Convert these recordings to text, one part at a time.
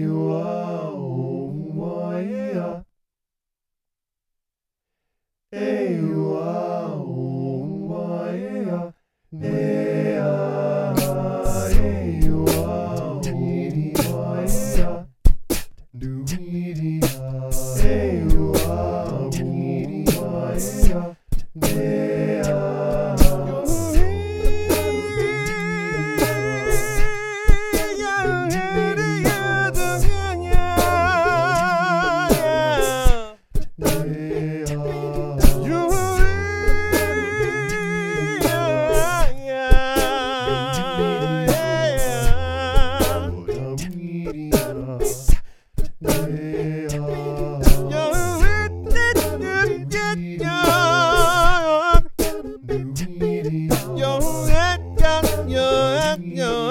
you are. Yeah.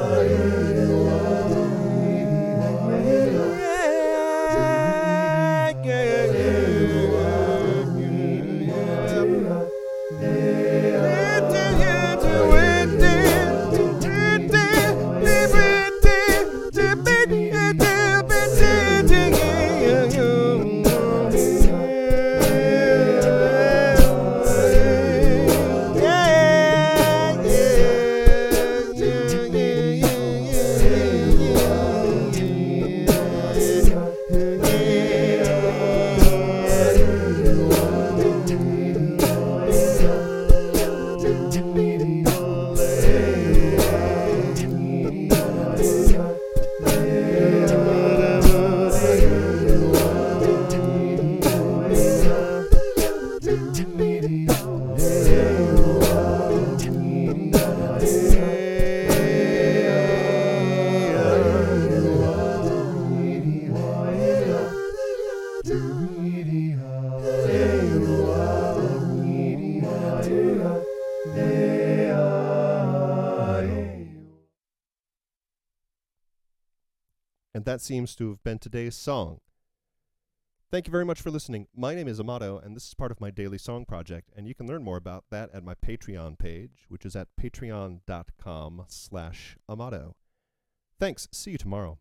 Hallelujah. And that seems to have been today's song. Thank you very much for listening. My name is Amato, and this is part of my daily song project, and you can learn more about that at my Patreon page, which is at patreon.com slash Amato. Thanks. See you tomorrow.